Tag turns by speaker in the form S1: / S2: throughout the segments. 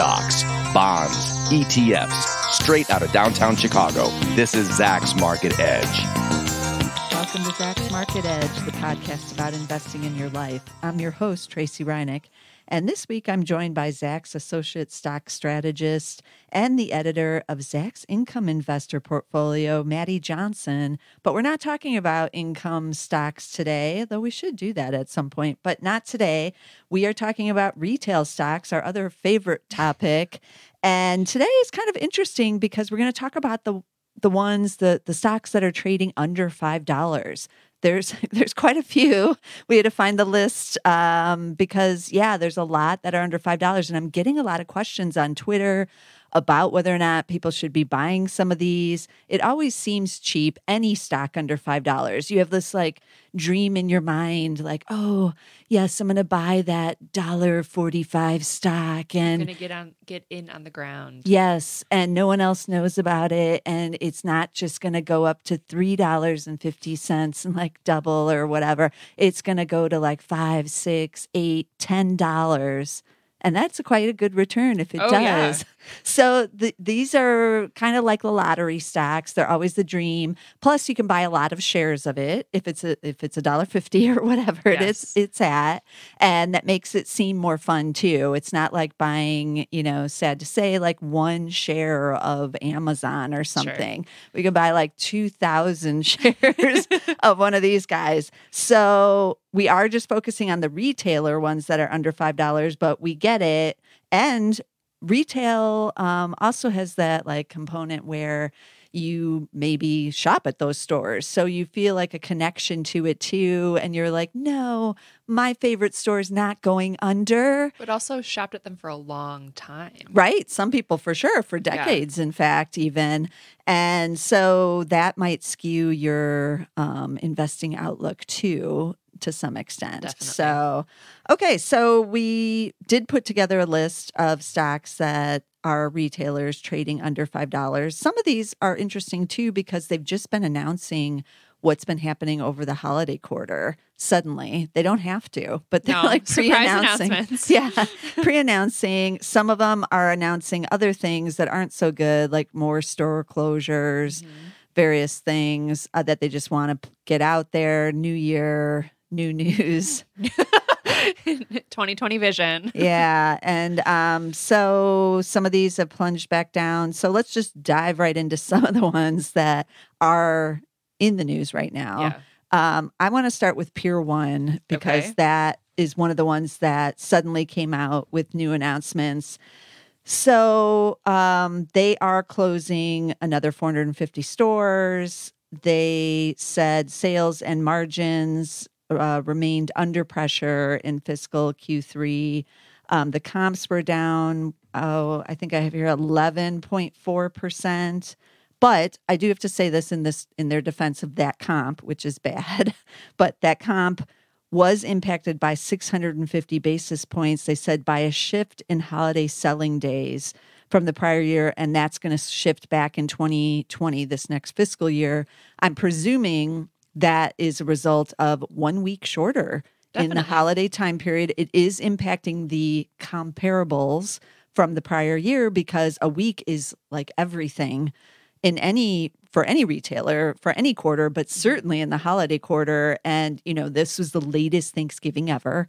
S1: stocks, bonds, ETFs, straight out of downtown Chicago. This is Zacks Market Edge.
S2: Welcome to Zacks Market Edge, the podcast about investing in your life. I'm your host, Tracey Ryniec. And this week I'm joined by Zacks Associate Stock Strategist and the editor of Zacks Income Investor Portfolio, Maddie Johnson. But we're not talking about income stocks today, though we should do that at some point, but not today. We are talking about retail stocks, our other favorite topic. And today is kind of interesting because we're going to talk about the the ones the the stocks that are trading under five dollars there's there's quite a few. We had to find the list um, because yeah, there's a lot that are under five dollars, and I'm getting a lot of questions on Twitter about whether or not people should be buying some of these. It always seems cheap, any stock under $5. You have this like dream in your mind, like, oh, yes, I'm going to buy that dollar 45 stock and
S3: going to get on get in on the ground.
S2: Yes, and no one else knows about it and it's not just going to go up to $3.50 and like double or whatever. It's going to go to like five, six, eight, ten dollars and that's a quite a good return if it
S3: Oh,
S2: does.
S3: yeah.
S2: So the, these are kind of like the lottery stocks. They're always the dream. Plus, you can buy a lot of shares of it if it's a if it's a dollar fifty or whatever it is
S3: Yes.
S2: it's at, and that makes it seem more fun too. It's not like buying, you know, sad to say, like one share of Amazon or something. We can buy like two thousand shares of one of these guys. So we are just focusing on the retailer ones that are under five dollars, but we get it. And retail um, also has that like component where you maybe shop at those stores. So you feel like a connection to it too. And you're like, no, my favorite store is not going under.
S3: But also shopped at them for a long time.
S2: Right. Some people for sure, for decades, in fact, even. And so that might skew your um, investing outlook too, to some extent.
S3: Definitely.
S2: So, okay. So we did put together a list of stocks that are retailers trading under $5. Some of these are interesting too because they've just been announcing what's been happening over the holiday quarter suddenly. They don't have to, but they're
S3: No,
S2: like pre-announcing. Yeah, pre-announcing. Some of them are announcing other things that aren't so good, like more store closures,
S3: Mm-hmm.
S2: various things uh, that they just want to get out there. New year, new news.
S3: 2020 vision.
S2: yeah, and um, so some of these have plunged back down. So let's just dive right into some of the ones that are in the news right now.
S3: Yeah.
S2: Um, I want to start with Pier One because
S3: Okay.
S2: that is one of the ones that suddenly came out with new announcements. So um, they are closing another 450 stores. They said sales and margins uh, remained under pressure in fiscal Q3. Um, the comps were down, oh, I think I have here 11.4%. But I do have to say this in this in their defense of that comp, which is bad. But that comp was impacted by 650 basis points. They said by a shift in holiday selling days from the prior year, and that's going to shift back in 2020, this next fiscal year. I'm presuming that is a result of one week shorter in the holiday time period. It is impacting the comparables from the prior year because a week is like everything in any for any retailer for any quarter but certainly in the holiday quarter. And you know this was the latest thanksgiving ever.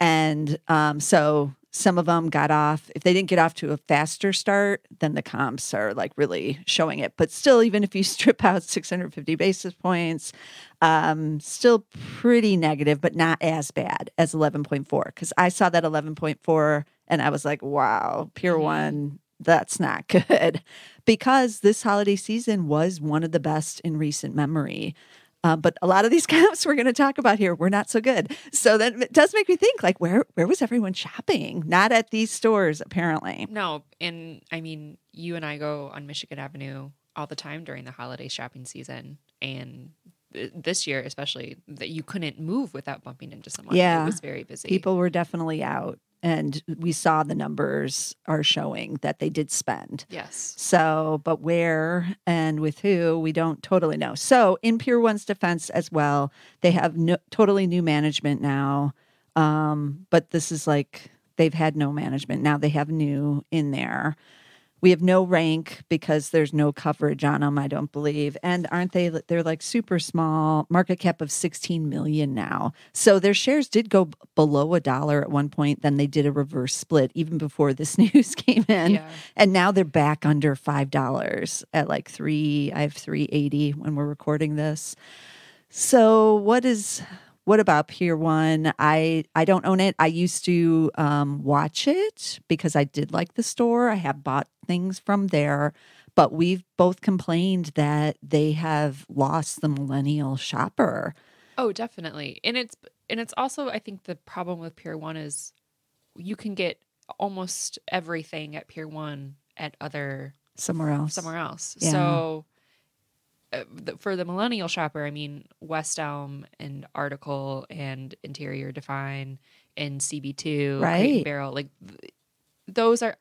S2: And um, so some of them got off if they didn't get off to a faster start then the comps are like really showing it but still even if you strip out 650 basis points um, still pretty negative but not as bad as 11.4 because i saw that 11.4 and i was like wow Pier
S3: Mhm.
S2: one that's not good because this holiday season was one of the best in recent memory. Uh, but a lot of these comps we're going to talk about here were not so good. So that it does make me think, like, where where was everyone shopping? Not at these stores, apparently.
S3: No, and I mean, you and I go on Michigan Avenue all the time during the holiday shopping season, and this year especially, that you couldn't move without bumping into someone.
S2: Yeah.
S3: it was very busy.
S2: People were definitely out, and we saw the numbers are showing that they did spend.
S3: yes,
S2: So, but where and with who, we don't totally know. So, in Pier One's defense as well, they have no, totally new management now. Um, but this is like they've had no management. Now they have new in there. We have no rank because there's no coverage on them, I don't believe. And aren't they? They're like super small, market cap of 16 million now. So their shares did go below a dollar at one point. Then they did a reverse split even before this news came in.
S3: Yeah.
S2: And now they're back under $5 at like three, I have 380 when we're recording this. So what is what about Pier One? I I don't own it. I used to um, watch it because I did like the store. I have bought things from there, but we've both complained that they have lost the millennial shopper.
S3: Oh, definitely. And it's and it's also I think the problem with Pier 1 is you can get almost everything at Pier 1 at other
S2: Somewhere else.
S3: somewhere else.
S2: Yeah.
S3: So Uh, for the millennial shopper, I mean West Elm and Article and Interior Define and CB2, Crate and
S2: Right.
S3: Barrel, like th- those are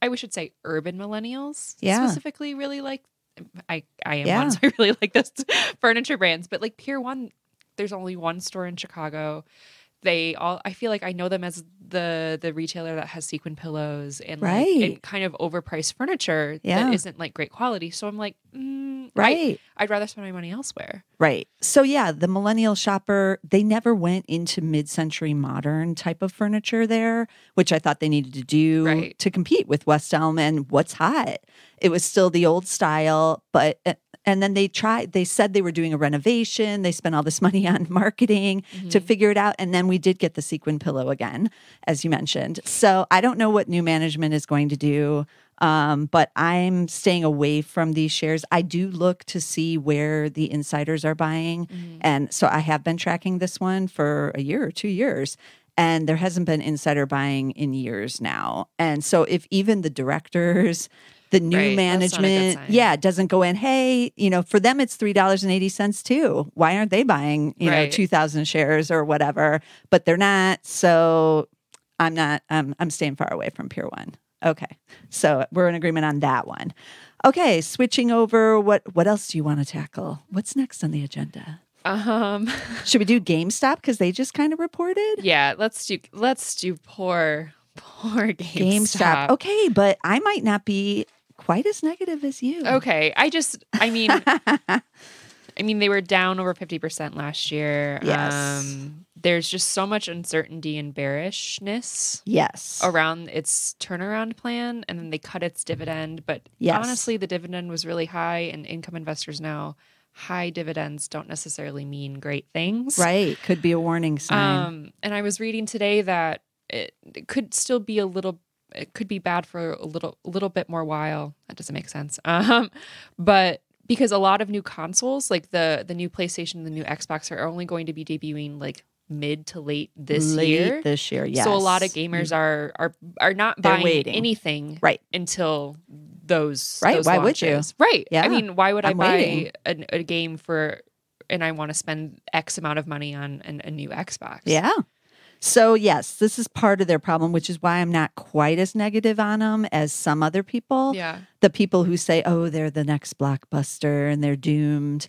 S3: I should say urban millennials
S2: Yeah.
S3: specifically really like I I am
S2: Yeah.
S3: one so I really like those furniture brands, but like Pier 1 there's only one store in Chicago. They all I feel like I know them as the the retailer that has sequin pillows and like and kind of overpriced furniture
S2: Yeah.
S3: that isn't like great quality. So I'm like, mm,
S2: Right.
S3: I'd rather spend my money elsewhere.
S2: Right. So yeah, the millennial shopper, they never went into mid-century modern type of furniture there, which I thought they needed to do
S3: Right.
S2: to compete with West Elm and what's hot. It was still the old style, but uh, and then they tried they said they were doing a renovation, they spent all this money on marketing to figure it out and then we did get the sequin pillow again as you mentioned. So I don't know what new management is going to do. Um, but I'm staying away from these shares. I do look to see where the insiders are buying. And so I have been tracking this one for a year or two years. And there hasn't been insider buying in years now. And so if even the directors, the new
S3: Right, that's not a good
S2: management, yeah, doesn't go in, hey, you know, for them it's three dollars and eighty cents too. Why aren't they buying, you know, two thousand shares or whatever? But they're not. So I'm not. I'm I'm staying far away from Pier One. Okay, so we're in agreement on that one. Okay, switching over. What what else do you want to tackle? What's next on the agenda?
S3: Um
S2: Should we do GameStop because they just kind of reported
S3: yeah, let's do let's do poor poor GameStop. GameStop.
S2: Okay, but I might not be quite as negative as you.
S3: Okay. I just I mean I mean they were down over 50% last year.
S2: Yes.
S3: Um there's just so much uncertainty and bearishness
S2: Yes.
S3: around its turnaround plan and then they cut its dividend but
S2: Yes.
S3: honestly the dividend was really high and income investors know high dividends don't necessarily mean great things
S2: Right. Could be a warning sign.
S3: um and i was reading today that it, it could still be a little it could be bad for a little a little bit more while that doesn't make sense um but because a lot of new consoles like the the new playstation the new xbox are only going to be debuting like mid to late this
S2: Late
S3: year
S2: This year, yes.
S3: so a lot of gamers are are are not
S2: They're
S3: buying
S2: waiting.
S3: anything
S2: Right.
S3: until those
S2: Right,
S3: those
S2: why would you?
S3: Right.
S2: Yeah.
S3: I mean, why would I
S2: I'm
S3: buy a, a game for and I want to spend X amount of money on an, a new Xbox?
S2: Yeah. So, yes, this is part of their problem, which is why I'm not quite as negative on them as some other people.
S3: Yeah.
S2: The people who say, oh, they're the next blockbuster and they're doomed.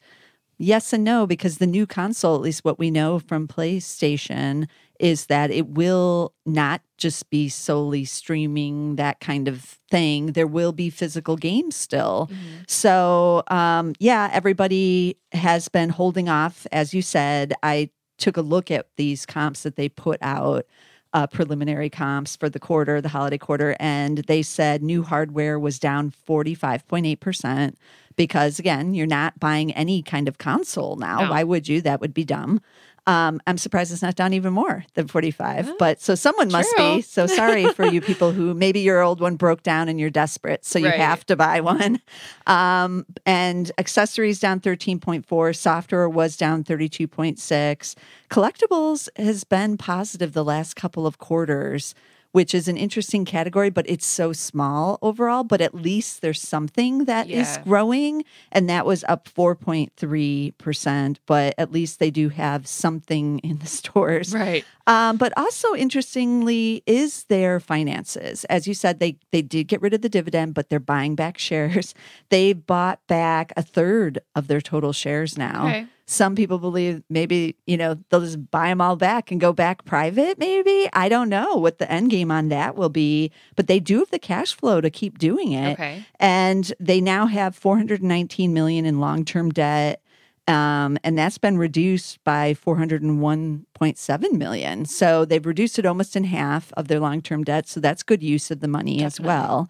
S2: Yes and no, because the new console, at least what we know from PlayStation, is that it will not just be solely streaming that kind of thing. There will be physical games still. So, um, yeah, everybody has been holding off. As you said, I took a look at these comps that they put out, uh, preliminary comps for the quarter, the holiday quarter, and they said new hardware was down 45.8%. Because again, you're not buying any kind of console now.
S3: No.
S2: Why would you? That would be dumb. Um, I'm surprised it's not down even more than 45. But so someone must be. So sorry for you people who maybe your old one broke down and you're desperate. So you
S3: Right.
S2: have to buy one. Um, and accessories down 13.4. Software was down 32.6. Collectibles has been positive the last couple of quarters. Which is an interesting category, but it's so small overall. But at least there's something that is
S3: Yeah.
S2: growing, and that was up 4.3%. But at least they do have something in the stores.
S3: Right.
S2: Um, but also interestingly is their finances. As you said, they they did get rid of the dividend, but they're buying back shares. They bought back a third of their total shares now.
S3: Okay.
S2: Some people believe maybe, you know, they'll just buy them all back and go back private, maybe. I don't know what the end game on that will be, but they do have the cash flow to keep doing it.
S3: Okay.
S2: And they now have 419 million in long-term debt. Um, and that's been reduced by 401.7 million. So they've reduced it almost in half of their long-term debt. So that's good use of the money as well.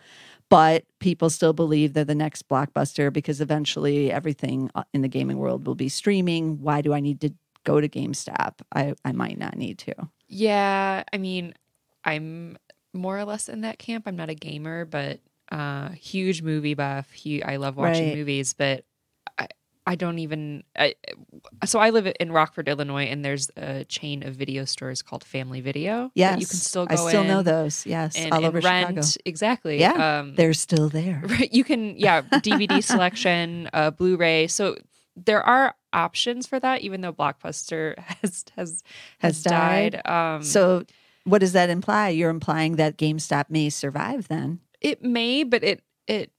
S2: But people still believe they're the next blockbuster because eventually everything uh, in the gaming world will be streaming. Why do I need to go to GameStop? I, I might not need to.
S3: Yeah, I mean, I'm more or less in that camp. I'm not a gamer, but uh huge movie buff. Hu I love watching
S2: Right.
S3: movies, but I I don't even I, so I live in Rockford, Illinois, and there's a chain of video stores called Family Video.
S2: Yes.
S3: that you can still go
S2: I still know those. Yes.
S3: and,
S2: all
S3: and
S2: over
S3: rent
S2: Chicago.
S3: exactly.
S2: Yeah,
S3: um,
S2: They're still there.
S3: Right. You can, yeah, DVD selection, uh, Blu-ray. So there are options for that, even though Blockbuster has has
S2: Has
S3: has, died. Um,
S2: So, what does that imply? You're implying that GameStop may survive then.
S3: it may, but it it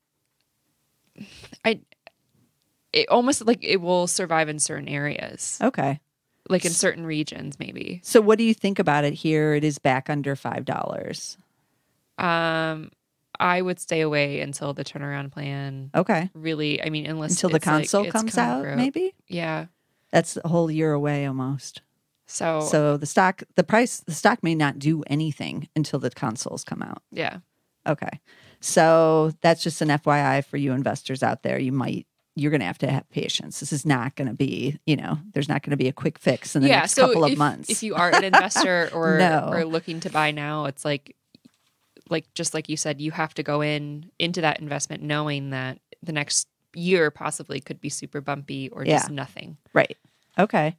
S3: I it almost like it will survive in certain areas,
S2: Okay.
S3: like in certain regions, maybe.
S2: So, what do you think about it here? It is back under $5.
S3: Um, I would stay away until the turnaround plan.
S2: Okay.
S3: Really, I mean, unless
S2: Until the
S3: like,
S2: console
S3: it's
S2: comes out, maybe?
S3: Yeah.
S2: That's a whole year away almost.
S3: So,
S2: So, the stock, the price, the stock may not do anything until the consoles come out.
S3: yeah.
S2: Okay. So, that's just an FYI for you investors out there. You might. You're going to have to have patience. This is not going to be, you know, there's not going to be a quick fix in the
S3: yeah,
S2: next
S3: so
S2: couple
S3: if,
S2: of months.
S3: If you are an investor or
S2: No.
S3: or looking to buy now, it's like like just like you said, you have to go in into that investment knowing that the next year possibly could be super bumpy or just
S2: Yeah.
S3: nothing.
S2: Right. Okay.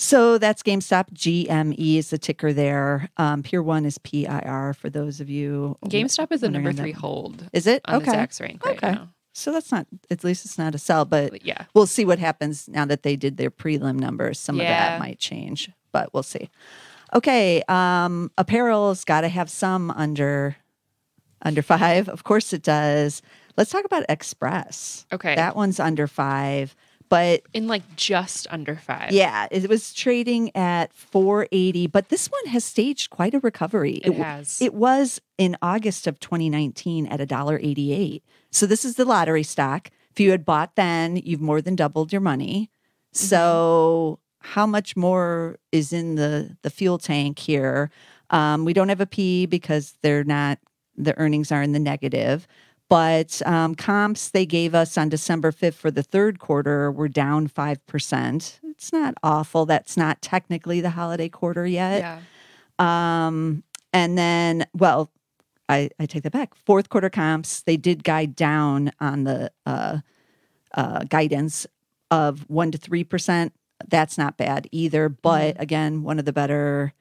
S2: So that's GameStop. GME is the ticker there. Um, Pier One is PIR for those of you.
S3: GameStop is the number
S2: on that
S3: three hold
S2: Is it? okay.
S3: the rank right
S2: Okay.
S3: now.
S2: So that's not, at least it's not a sell, but
S3: But yeah.
S2: we'll see what happens now that they did their prelim numbers. Some of that might change, but we'll see. Okay. Um, apparel's got to have some under under five. Of course it does. Let's talk about Express.
S3: Okay.
S2: That one's under five, but
S3: in like just under five.
S2: Yeah, it was trading at 480, but this one has staged quite a recovery.
S3: It
S2: w-
S3: has.
S2: It was in August of 2019 at $1.88. So this is the lottery stock. If you had bought then, you've more than doubled your money. So how much more is in the the fuel tank here? Um, we don't have a P because they're not the earnings are in the negative. But um, comps they gave us on December 5th for the third quarter were down 5%. It's not awful. That's not technically the holiday quarter yet.
S3: yeah.
S2: Um, and then, well, I, I take that back. Fourth quarter comps, they did guide down on the uh, uh, guidance of one to three percent. That's not bad either. But again, one of the better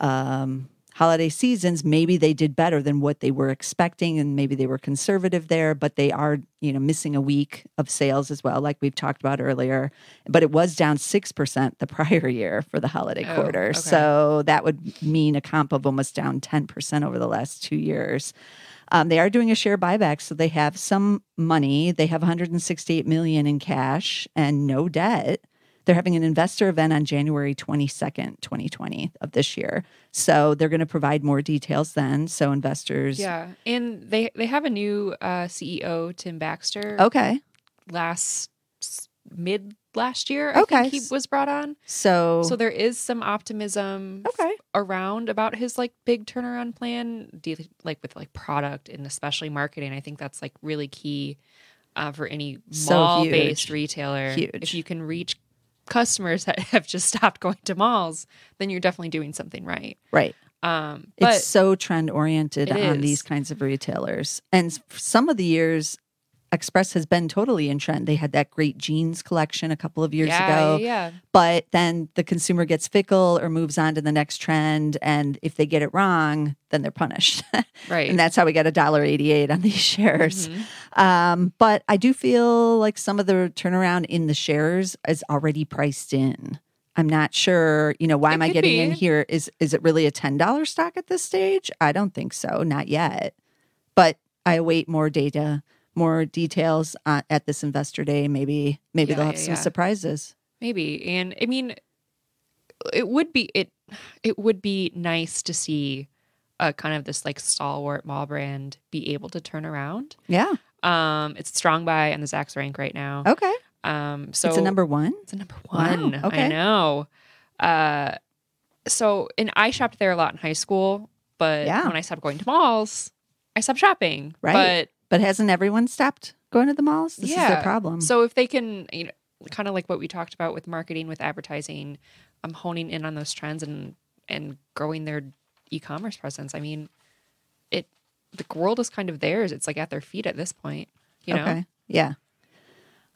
S2: um, holiday seasons. Maybe they did better than what they were expecting, and maybe they were conservative there. But they are, you know, missing a week of sales as well, like we've talked about earlier. But it was down six percent the prior year for the holiday
S3: Oh,
S2: quarter.
S3: okay.
S2: So that would mean a comp of almost down ten percent over the last two years. Um, they are doing a share buyback, so they have some money. They have 168 million in cash and no debt. They're having an investor event on January 22nd, 2020 of this year. So they're going to provide more details then. So investors,
S3: Yeah. And they they have a new uh, CEO, Tim Baxter.
S2: okay.
S3: Last mid last year, I
S2: Okay.
S3: think he was brought on.
S2: So,
S3: So there is some optimism
S2: okay,
S3: around about his like big turnaround plan, deal like with like product and especially marketing. I think that's like really key uh, for any
S2: So
S3: mall based retailer.
S2: Huge.
S3: If you can reach customers that have just stopped going to malls, then you're definitely doing something right.
S2: right.
S3: Um, but
S2: it's so trend oriented on
S3: is.
S2: these kinds of retailers. And some of the years, Express has been totally in trend. They had that great jeans collection a couple of years
S3: yeah,
S2: ago.
S3: yeah, yeah.
S2: but then the consumer gets fickle or moves on to the next trend and if they get it wrong then they're punished
S3: right.
S2: and that's how we get a dollar 88 on these shares
S3: Mhm.
S2: um, but i do feel like some of the turnaround in the shares is already priced in i'm not sure you know why
S3: It
S2: am i getting in here is is it really a $10 stock at this stage i don't think so not yet but i await more data more details uh, at this investor day maybe maybe
S3: Yeah,
S2: they'll have
S3: yeah,
S2: some
S3: yeah.
S2: surprises
S3: maybe. And I mean, it would be it it would be nice to see a kind of this like stalwart mall brand be able to turn around.
S2: Yeah.
S3: Um, it's strong by on the Zacks rank right now.
S2: Okay.
S3: Um, so
S2: it's a number one.
S3: It's a number
S2: Wow,
S3: one.
S2: okay.
S3: I know. Uh, so and I shopped there a lot in high school, but
S2: Yeah.
S3: when I stopped going to malls, I stopped shopping.
S2: Right. But hasn't everyone stopped going to the malls? This is
S3: Yeah.
S2: their problem.
S3: So if they can, you know, kind of like what we talked about with marketing, with advertising, I'm honing in on those trends and and growing their e-commerce presence. I mean, it the world is kind of theirs. It's like at their feet at this point. You know.
S2: Okay. Yeah.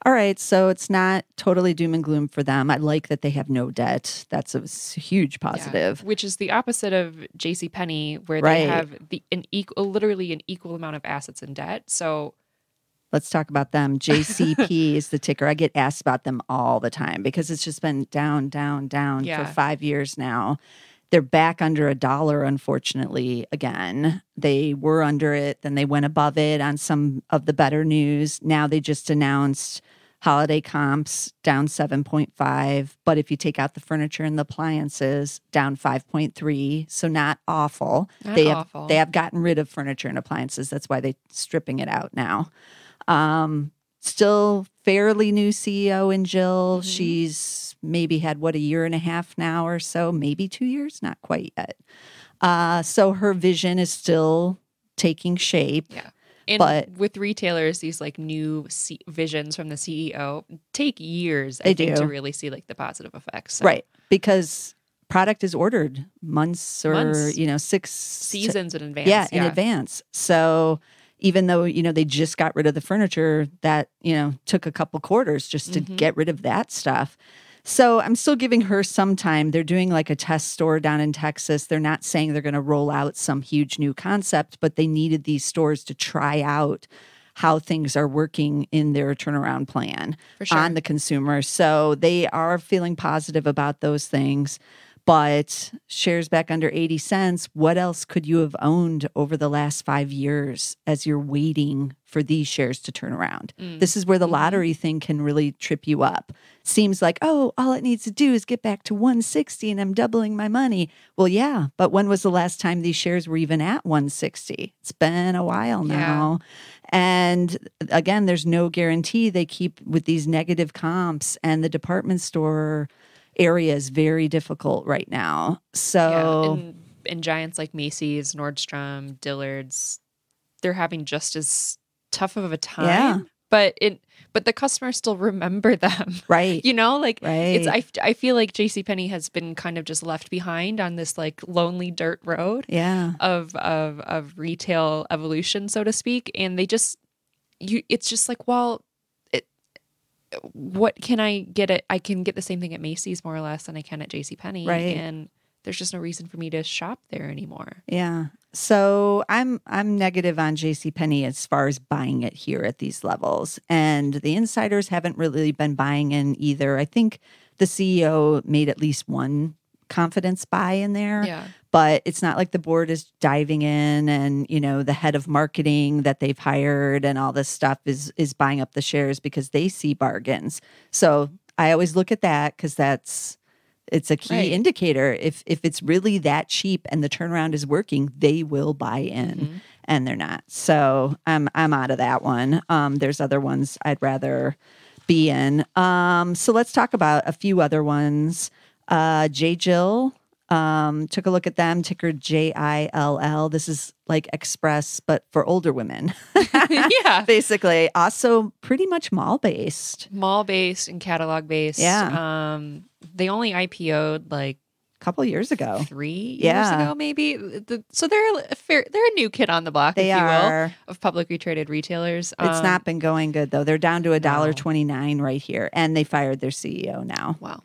S2: All right. So it's not totally doom and gloom for them. I like that they have no debt. That's a huge
S3: Yeah.
S2: positive.
S3: which is the opposite of J.C. Penney, where
S2: Right.
S3: they have the an equal, literally an equal amount of assets and debt. So
S2: Let's talk about them. JCP is the ticker. I get asked about them all the time because it's just been down, down, down
S3: Yeah.
S2: for five years now. They're back under a dollar, unfortunately, again. They were under it, then they went above it on some of the better news. Now they just announced holiday comps down 7.5. But if you take out the furniture and the appliances, down 5.3. So not awful.
S3: Not
S2: they have
S3: awful.
S2: they have gotten rid of furniture and appliances. That's why they're stripping it out now. Um, still fairly new CEO in Jill.
S3: Mhm.
S2: She's maybe had what a year and a half now or so, maybe two years, not quite yet. Uh, so her vision is still taking shape.
S3: yeah. And
S2: But-
S3: with retailers, these like new C- visions from the CEO take years, I
S2: They
S3: think,
S2: do.
S3: to really see like the positive effects. So
S2: Right. Because product is ordered months or,
S3: Months.
S2: you know, six
S3: Seasons in advance.
S2: yeah, in advance. So even though, you know, they just got rid of the furniture, that, you know, took a couple quarters just to
S3: Mhm.
S2: get rid of that stuff. So I'm still giving her some time. They're doing like a test store down in Texas. They're not saying they're going to roll out some huge new concept, but they needed these stores to try out how things are working in their turnaround plan
S3: sure.
S2: on the consumer. So they are feeling positive about those things. But shares back under 80 cents, what else could you have owned over the last five years as you're waiting for these shares to turn around?
S3: Mm.
S2: This is where the
S3: Mhm.
S2: lottery thing can really trip you up. Seems like, oh, all it needs to do is get back to 160 and I'm doubling my money. Well, yeah, but when was the last time these shares were even at 160? It's been a while
S3: Yeah.
S2: now. And again, there's no guarantee they keep with these negative comps, and the department store area is very difficult right now. So,
S3: yeah. And, and giants like Macy's, Nordstrom, Dillard's, they're having just as tough of a time.
S2: Yeah.
S3: But it but the customers still remember them.
S2: right,
S3: You know, like
S2: right.
S3: it's I, I feel like JCPenney has been kind of just left behind on this like lonely dirt road
S2: yeah,
S3: of of of retail evolution, so to speak. And they just you it's just like, well, what can I get at I can get the same thing at Macy's more or less than I can at JCPenney.
S2: Right.
S3: And there's just no reason for me to shop there anymore.
S2: yeah. So I'm I'm negative on JCPenney as far as buying it here at these levels, and the insiders haven't really been buying in either. I think the CEO made at least one confidence buy in there.
S3: Yeah.
S2: But it's not like the board is diving in and you know the head of marketing that they've hired and all this stuff is is buying up the shares because they see bargains. So i always look at that because that's it's a key
S3: Right.
S2: indicator. If if it's really that cheap and the turnaround is working they will buy in
S3: Mhm.
S2: and they're not. So i'm i'm out of that one. Um there's other ones i'd rather be in. Um so let's talk about a few other ones. Uh j. Jill um took a look at them ticker j-i-l-l this is like express but for older women
S3: yeah.
S2: basically also pretty much mall based
S3: Mall based and catalog based.
S2: Yeah.
S3: Um they only IPO'd like
S2: a couple years ago
S3: three
S2: Yeah.
S3: years ago, maybe. The- so they're a fair they're a new kid on the block,
S2: they
S3: if you will, of publicly traded retailers.
S2: it's
S3: Um,
S2: not been going good though they're down to a dollar
S3: no.
S2: 29 right here and they fired their ceo now
S3: wow.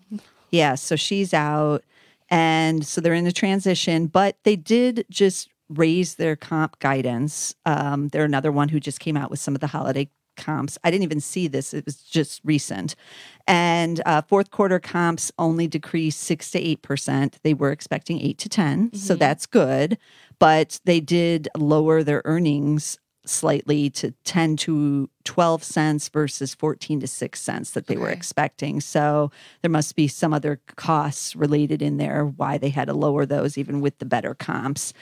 S2: Yeah, so she's out. And so they're in a transition, but they did just raise their comp guidance. Um, they're another one who just came out with some of the holiday comps. I didn't even see this, it was just recent. And uh, fourth quarter comps only decreased six to 8%. They were expecting eight to 10. So
S3: Mhm.
S2: that's good. But they did lower their earnings slightly to 10 to 12 cents versus 14 to 6 cents that they were expecting. So there must be some other costs related in there why they had to lower those even with the better comps.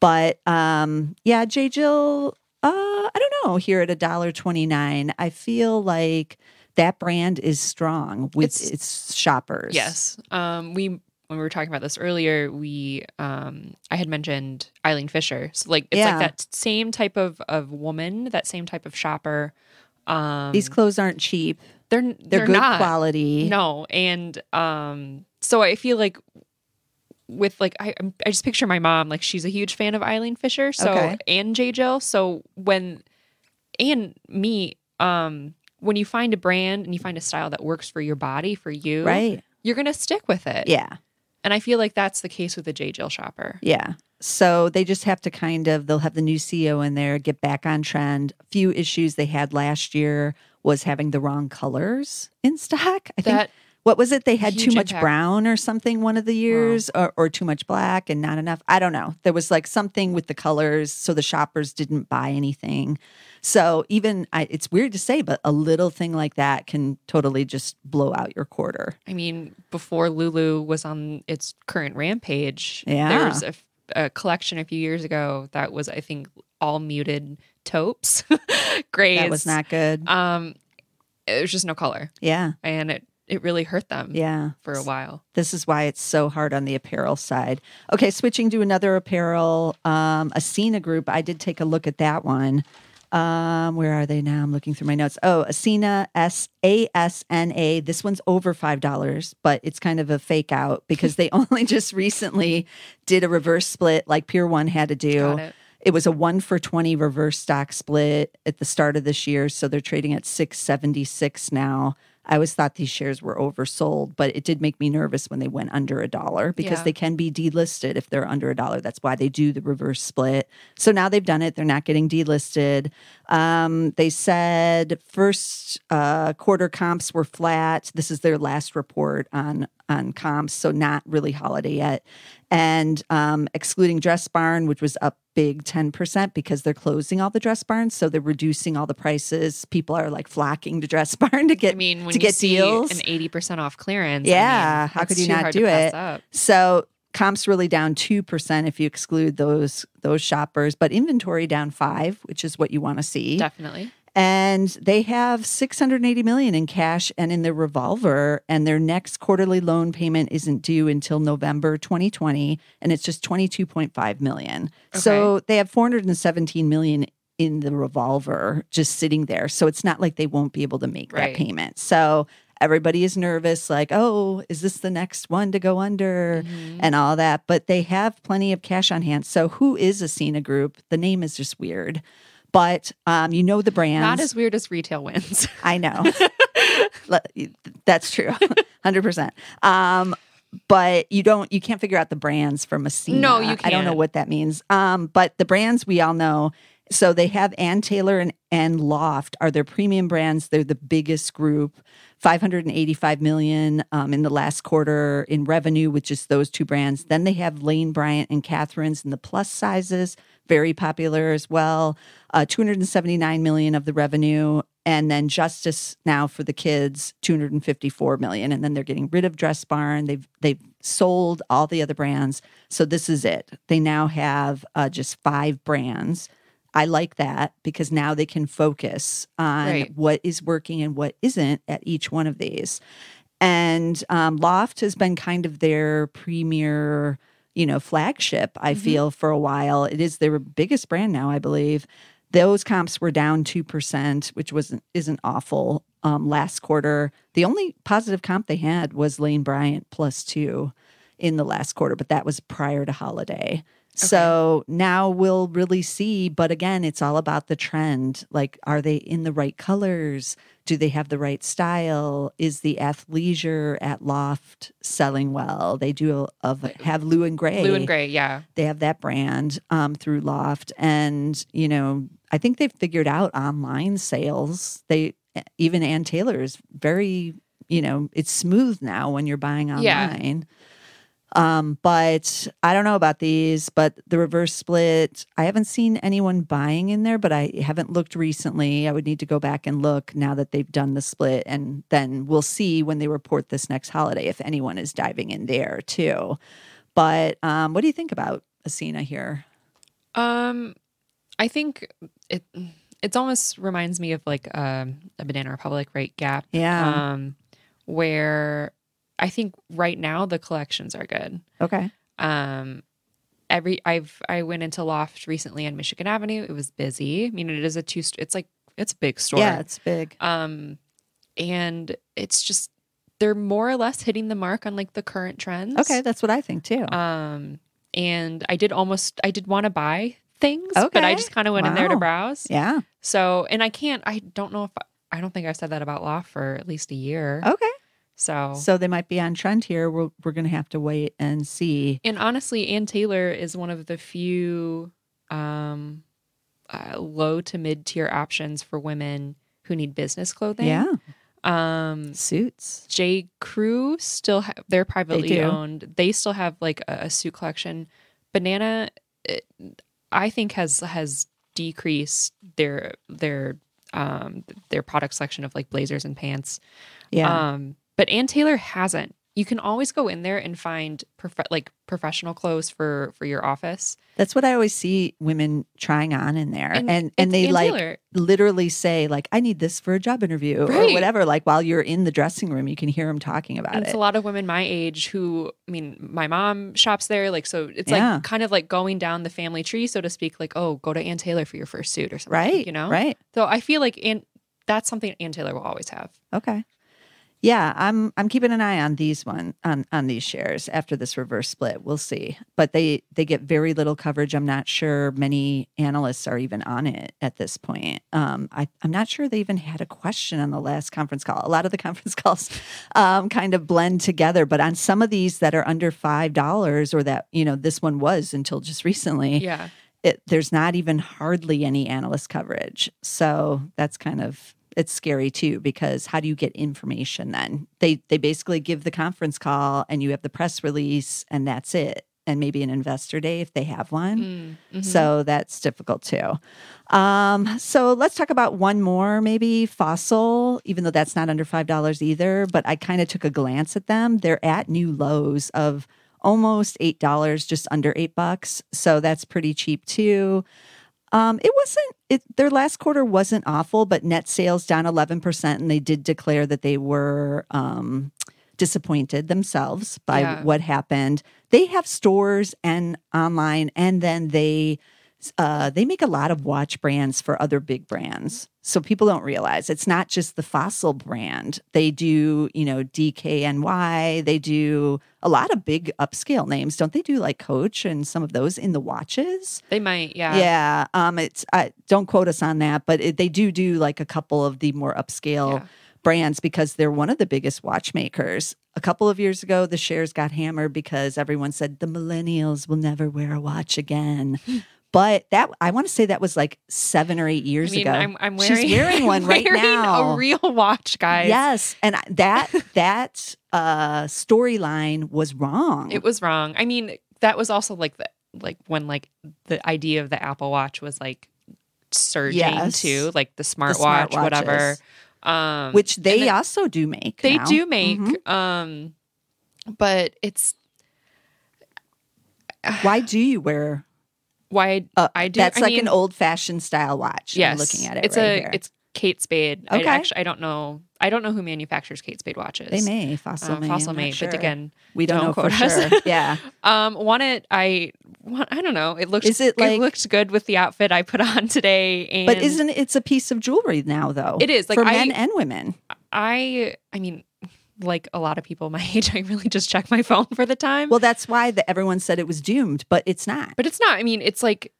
S2: But um yeah, J Jill uh I don't know, here at a dollar 29, I feel like that brand is strong with
S3: It's-
S2: its shoppers.
S3: Yes. Um, we when we were talking about this earlier, we um, I had mentioned Eileen Fisher. So like it's
S2: Yeah.
S3: like that same type of of woman, that same type of shopper. Um,
S2: These clothes aren't cheap.
S3: they're
S2: They're,
S3: they're,
S2: good
S3: not.
S2: quality.
S3: No, and um, so I feel like with like I I'm- just picture my mom like she's a huge fan of Eileen Fisher. So
S2: Okay.
S3: and J Jill. So when and me, um, when you find a brand and you find a style that works for your body for you,
S2: Right.
S3: you're gonna stick with it.
S2: Yeah.
S3: And I feel like that's the case with the J Jill shopper.
S2: Yeah. So they just have to kind of they'll have the new CEO in there, get back on trend. A few issues they had last year was having the wrong colors in stock. I think
S3: That
S2: what was it? They had too much
S3: impact.
S2: brown or something one of the years, or, or too much black and not enough. I don't know. There was like something with the colors, so the shoppers didn't buy anything. So even I, it's weird to say, but a little thing like that can totally just blow out your quarter.
S3: I mean, before Lulu was on its current rampage,
S2: Yeah.
S3: there was a, a collection a few years ago that was, I think, all muted taupes, grays.
S2: That was not good.
S3: Um, it was just no color,
S2: Yeah,
S3: and it it really hurt them.
S2: yeah.
S3: for a while.
S2: This is why it's so hard on the apparel side. Okay, switching to another apparel, um, Ascena Group. I did take a look at that one. Um, where are they now? I'm looking through my notes. Oh, Ascena S A S N A. This one's over five dollars, but it's kind of a fake out because they only just recently did a reverse split like Pier One had to do.
S3: It.
S2: It was a one for 20 reverse stock split at the start of this year. So they're trading at 676 now. I always thought these shares were oversold, but it did make me nervous when they went under a dollar because
S3: Yeah.
S2: they can be delisted if they're under a dollar. That's why they do the reverse split. So now they've done it. They're not getting delisted. Um, they said first uh, quarter comps were flat. This is their last report on on comps, so not really holiday yet. And um, excluding Dress Barn, which was up big 10% because they're closing all the Dress Barns. So they're reducing all the prices. People are like flocking to Dress Barn to get,
S3: I mean, when
S2: to
S3: you
S2: get
S3: see
S2: deals.
S3: an eighty percent off clearance, I
S2: Yeah,
S3: mean,
S2: how could you not do it?
S3: Up.
S2: So comps really down 2% if you exclude those those shoppers, but inventory down 5, which is what you want to see.
S3: Definitely.
S2: And they have 680 million in cash and in their revolver and their next quarterly loan payment isn't due until November 2020 and it's just 22.5 million. So they have 417 million in the revolver just sitting there. So it's not like they won't be able to make that payment. So everybody is nervous like, "Oh, is this the next one to go under?"
S3: Mm-hmm.
S2: and all that, but they have plenty of cash on hand. So who is Ascena Group? The name is just weird. But um, you know the brands.
S3: Not as weird as retail wins.
S2: I know. That's true. 100%. Um, but you don't you can't figure out the brands from Ascena.
S3: No, you
S2: I don't know what that means. Um, but the brands we all know. So they have Ann Taylor and, and Loft are their premium brands. They're the biggest group, 585 million um, in the last quarter in revenue with just those two brands. Then they have Lane Bryant and Catherine's in the plus sizes, very popular as well. Uh, 279 million of the revenue and then justice now for the kids 254 million. And then they're getting rid of dress barn. They've they've sold all the other brands. So this is it. They now have uh, just five brands. I like that because now they can focus on
S3: Right.
S2: what is working and what isn't at each one of these. And um, loft has been kind of their premier you know flagship i feel for a while it is their biggest brand now i believe those comps were down 2%, which wasn't isn't awful um, last quarter. The only positive comp they had was Lane Bryant plus 2 in the last quarter, but that was prior to holiday. So now we'll really see, but again, it's all about the trend. Like, are they in the right colors? Do they have the right style? Is the athleisure at Loft selling well? They do of have Lou and Grey
S3: Blue and gray, yeah.
S2: they have that brand um, through Loft, and you know, I think they've figured out online sales. They even Ann Taylor is very, you know, it's smooth now when you're buying online. Yeah. Um, but I don't know about these, but the reverse split, I haven't seen anyone buying in there, but I haven't looked recently. I would need to go back and look now that they've done the split. And then we'll see when they report this next holiday if anyone is diving in there too. But um, what do you think about Ascena here?
S3: Um, I think it it almost reminds me of like um, a Banana Republic, right? Gap.
S2: Yeah.
S3: Um, where I think right now the collections are good.
S2: Okay.
S3: Um, every I've I went into Loft recently on Michigan Avenue. It was busy. I mean, it is a two. It's like it's a big store.
S2: Yeah, it's big.
S3: Um, and it's just they're more or less hitting the mark on like the current trends.
S2: Okay, that's what I think too.
S3: Um, and I did almost I did want to buy things, but I just kind of went in there to browse.
S2: yeah.
S3: So, and I can't. I don't know if I don't think I've said that about Loft for at least a year.
S2: Okay.
S3: So,
S2: So they might be on trend here. We're, we're going to have to wait and see.
S3: and honestly, Ann Taylor is one of the few um, uh, low to mid tier options for women who need business clothing.
S2: Yeah.
S3: Um,
S2: Suits.
S3: J. Crew still ha- they're privately
S2: do.
S3: owned. They still have like a, a suit collection. Banana, it, I think has has decreased their their um their product selection of like blazers and pants.
S2: Yeah.
S3: Um, but Ann Taylor hasn't. You can always go in there and find prof- like professional clothes for for your office.
S2: That's what I always see women trying on in there. And and,
S3: it's
S2: they
S3: Ann
S2: like
S3: Taylor.
S2: literally say like I need this for a job interview or whatever like while you're in the dressing room you can hear them talking about
S3: And
S2: it.
S3: it's a lot of women my age who, I mean, my mom shops there. Like, so it's
S2: Yeah.
S3: like kind of like going down the family tree, so to speak. Like, oh, go to Ann Taylor for your first suit or something.
S2: right?
S3: You know?
S2: Right.
S3: So I feel like Ann, that's something Ann Taylor will always have.
S2: Okay. Yeah, I'm I'm keeping an eye on these one on on these shares after this reverse split. We'll see. But they they get very little coverage. I'm not sure many analysts are even on it at this point. Um, I, I'm not sure they even had a question on the last conference call. A lot of the conference calls um, kind of blend together, but on some of these that are under five dollars or that, you know, this one was until just recently
S3: Yeah.
S2: it, there's not even hardly any analyst coverage. So that's kind of it's scary too because how do you get information then? They they basically give the conference call and you have the press release and that's it. And maybe an investor day if they have one.
S3: Mm, mhm.
S2: So that's difficult too. Um, so let's talk about one more, maybe Fossil, even though that's not under $5 either. But I kind of took a glance at them. They're at new lows of almost $8, just under eight bucks. So that's pretty cheap too. Um, it wasn't it their last quarter wasn't awful, but net sales down 11%. And they did declare that they were um disappointed themselves by
S3: Yeah.
S2: what happened. They have stores and online, and then they uh, they make a lot of watch brands for other big brands. So people don't realize it's not just the Fossil brand. They do, you know, DKNY. They do a lot of big upscale names. Don't they do like Coach and some of those in the watches?
S3: they might. Yeah.
S2: Yeah. Um. It's I don't quote us on that, but it, they do do like a couple of the more upscale
S3: Yeah.
S2: brands because they're one of the biggest watchmakers. A couple of years ago, the shares got hammered because everyone said the millennials will never wear a watch again. But that I want to say that was like seven or eight
S3: I
S2: years
S3: mean,
S2: ago.
S3: I'm, I'm wearing,
S2: She's wearing one
S3: I'm
S2: right
S3: wearing
S2: now.
S3: A real watch, guys.
S2: Yes, and that that uh, storyline was wrong.
S3: It was wrong. I mean, that was also like the like when like the idea of the Apple Watch was like surging
S2: Yes.
S3: too, like the smartwatch, whatever. Um,
S2: which they
S3: then-
S2: also do make.
S3: they
S2: now.
S3: do make.
S2: Mhm.
S3: Um, but it's
S2: Why do you wear?
S3: Why
S2: Uh,
S3: I do.
S2: That's
S3: I
S2: like
S3: mean,
S2: an old fashioned style watch.
S3: Yes,
S2: I'm looking at it.
S3: It's
S2: right
S3: a
S2: here.
S3: it's Kate Spade. I
S2: Okay.
S3: actually I don't know. I don't know who manufactures Kate Spade watches.
S2: they may fossil
S3: Um,
S2: may.
S3: fossil
S2: I'm
S3: may,
S2: sure.
S3: but again,
S2: we don't,
S3: don't
S2: know for
S3: quote us.
S2: sure. yeah,
S3: um, want it. I want. I don't know. It looks.
S2: Is it like-
S3: looked good with the outfit I put on today? And
S2: but isn't it's a piece of jewelry now though?
S3: It is, like,
S2: for
S3: I-
S2: men and women.
S3: I? I mean, like a lot of people my age, I really just check my phone for the time.
S2: Well, that's why the, everyone said it was doomed, but it's not.
S3: but it's not. I mean, it's like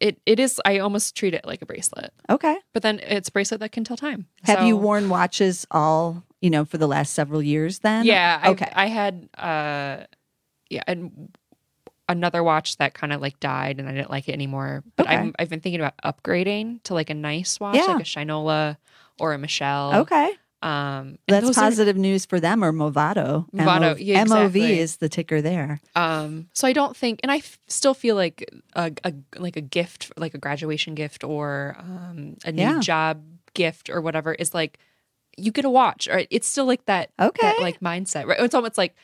S3: it. It is. I almost treat it like a bracelet,
S2: Okay.
S3: but then it's a bracelet that can tell time.
S2: Have you worn watches all you know for the last several years? Then
S3: Yeah. I've-
S2: Okay.
S3: I had. uh Yeah, and another watch that kind of like died, and I didn't like it anymore. But
S2: Okay.
S3: I'm, I've been thinking about upgrading to like a nice watch,
S2: Yeah.
S3: like a Shinola or a Michele.
S2: okay.
S3: Um,
S2: That's
S3: those are-
S2: positive news for them or Movado.
S3: Movado,
S2: MO-
S3: yeah,
S2: MOV is the ticker there.
S3: Um, so I don't think, and I f- still feel like a, a like a gift, like a graduation gift or um, a new
S2: Yeah.
S3: job gift or whatever is like you get a watch, or it's still like that,
S2: Okay.
S3: that like mindset, right? It's almost like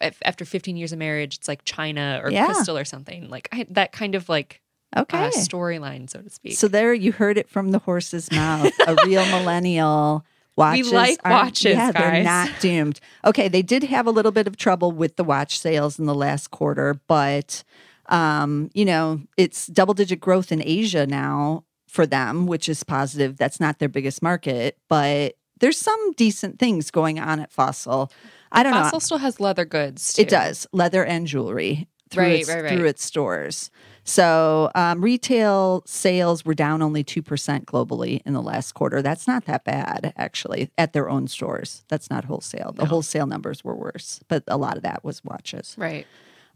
S3: if, after 15 years of marriage, it's like China or
S2: Yeah.
S3: crystal or something, like I, that kind of like
S2: Okay.
S3: uh, storyline, so to speak.
S2: So there you heard it from the horse's mouth. A real millennial. Watches
S3: like
S2: aren't-
S3: watches,
S2: yeah, they're not doomed. Okay, they did have a little bit of trouble with the watch sales in the last quarter, but um, you know, it's double digit growth in Asia now for them, which is positive. That's not their biggest market, but there's some decent things going on at Fossil. I don't know.
S3: Fossil still has leather goods. Too.
S2: It does leather and jewelry through
S3: Right,
S2: its
S3: right,
S2: through its stores. So um, retail sales were down only two percent globally in the last quarter. That's not that bad actually at their own stores. That's not wholesale. The
S3: No.
S2: wholesale numbers were worse, but a lot of that was watches.
S3: Right.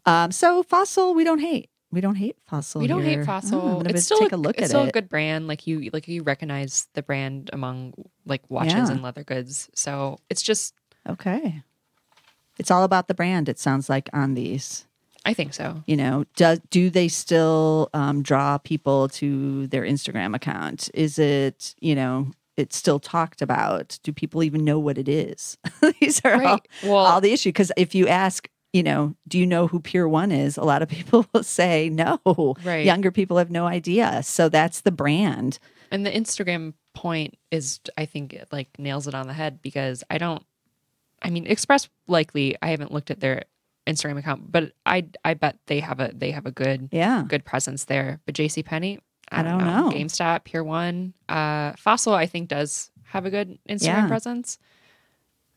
S2: Um, so Fossil, we don't hate. We don't hate Fossil.
S3: We don't
S2: here.
S3: hate
S2: Oh,
S3: Fossil. It's still
S2: take a look
S3: it's
S2: at
S3: still
S2: it.
S3: a good brand. Like you, like you recognize the brand among like watches
S2: Yeah.
S3: and leather goods. So it's just,
S2: Okay. It's all about the brand. It sounds like on these.
S3: I think so.
S2: you know do, do they still um, draw people to their instagram account is it you know it's still talked about do people even know what it is these are all,
S3: Right. Well,
S2: all the issue because if you ask you know do you know who Pier One is a lot of people will say no
S3: Right.
S2: younger people have no idea so that's the brand
S3: and the Instagram point is, I think, it like nails it on the head because I don't. I mean, Express likely. I haven't looked at their Instagram account, but I I bet they have a they have a good
S2: yeah
S3: good presence there. But J.C. Penney, I,
S2: I
S3: don't,
S2: don't
S3: know.
S2: know.
S3: GameStop, Pier One, uh, Fossil, I think does have a good Instagram
S2: Yeah.
S3: presence.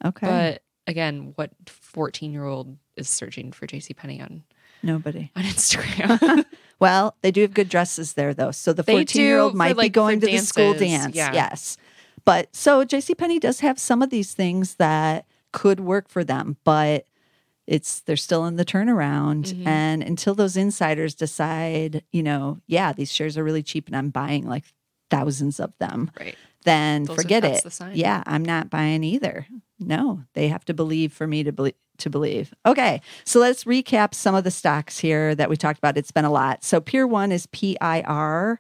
S2: okay
S3: But again, what 14 year old is searching for JC Penney on,
S2: nobody
S3: on Instagram?
S2: Well, they do have good dresses there, though. So the 14 year old might be going to the school dance.
S3: yeah.
S2: Yes. But so J.C. JCPenney does have some of these things that could work for them, but it's they're still in the turnaround.
S3: Mhm.
S2: And until those insiders decide, you know, yeah, these shares are really cheap and I'm buying like thousands of them,
S3: right.
S2: then
S3: Those
S2: forget
S3: that's
S2: it.
S3: the.
S2: Yeah, I'm not buying either. No, they have to believe for me to believe to believe. Okay, so let's recap some of the stocks here that we talked about. It's been a lot. So Pier One is PIR.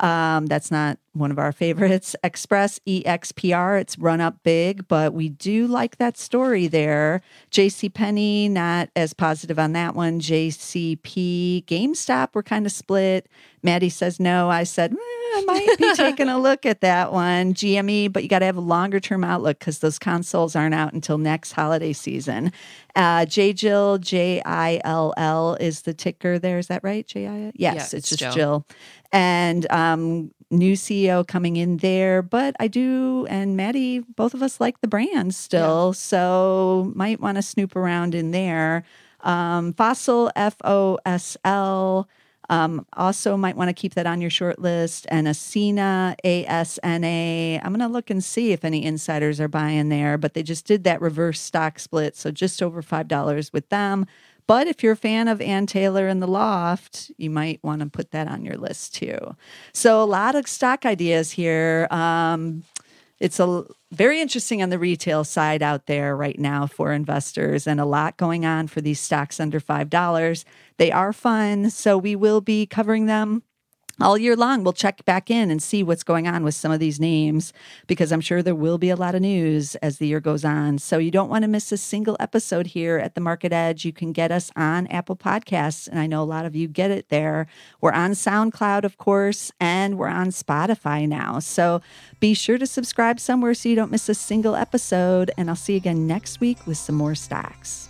S2: Um, that's not one of our favorites. Express EXPR. It's run up big, but we do like that story there. JC Penney not as positive on that one. JCP GameStop we're kind of split. Maddie says no. I said. "Eh, I might be taking a look at that one, GME, but you got to have a longer term outlook because those consoles aren't out until next holiday season. Uh, J Jill, J I L L is the ticker there. Is that right? J I L? Yes,
S3: Yeah,
S2: it's,
S3: it's
S2: just
S3: Jill.
S2: Jill. And um, new CEO coming in there, but I do, and Maddie, both of us like the brand still, so might want to snoop around in there. Um, Fossil, F O S L. Um, also, might want to keep that on your short list. And Ascena, A S N A. I'm going to look and see if any insiders are buying there, but they just did that reverse stock split. So just over $5 with them. But if you're a fan of Ann Taylor and the Loft, you might want to put that on your list too. So a lot of stock ideas here. Um, it's a very interesting on the retail side out there right now for investors and a lot going on for these stocks under $5. They are fun, so we will be covering them all year long. We'll check back in and see what's going on with some of these names because I'm sure there will be a lot of news as the year goes on. So you don't want to miss a single episode here at the Market Edge. You can get us on Apple Podcasts, and I know a lot of you get it there. We're on SoundCloud, of course, and we're on Spotify now. So be sure to subscribe somewhere so you don't miss a single episode. And I'll see you again next week with some more stocks.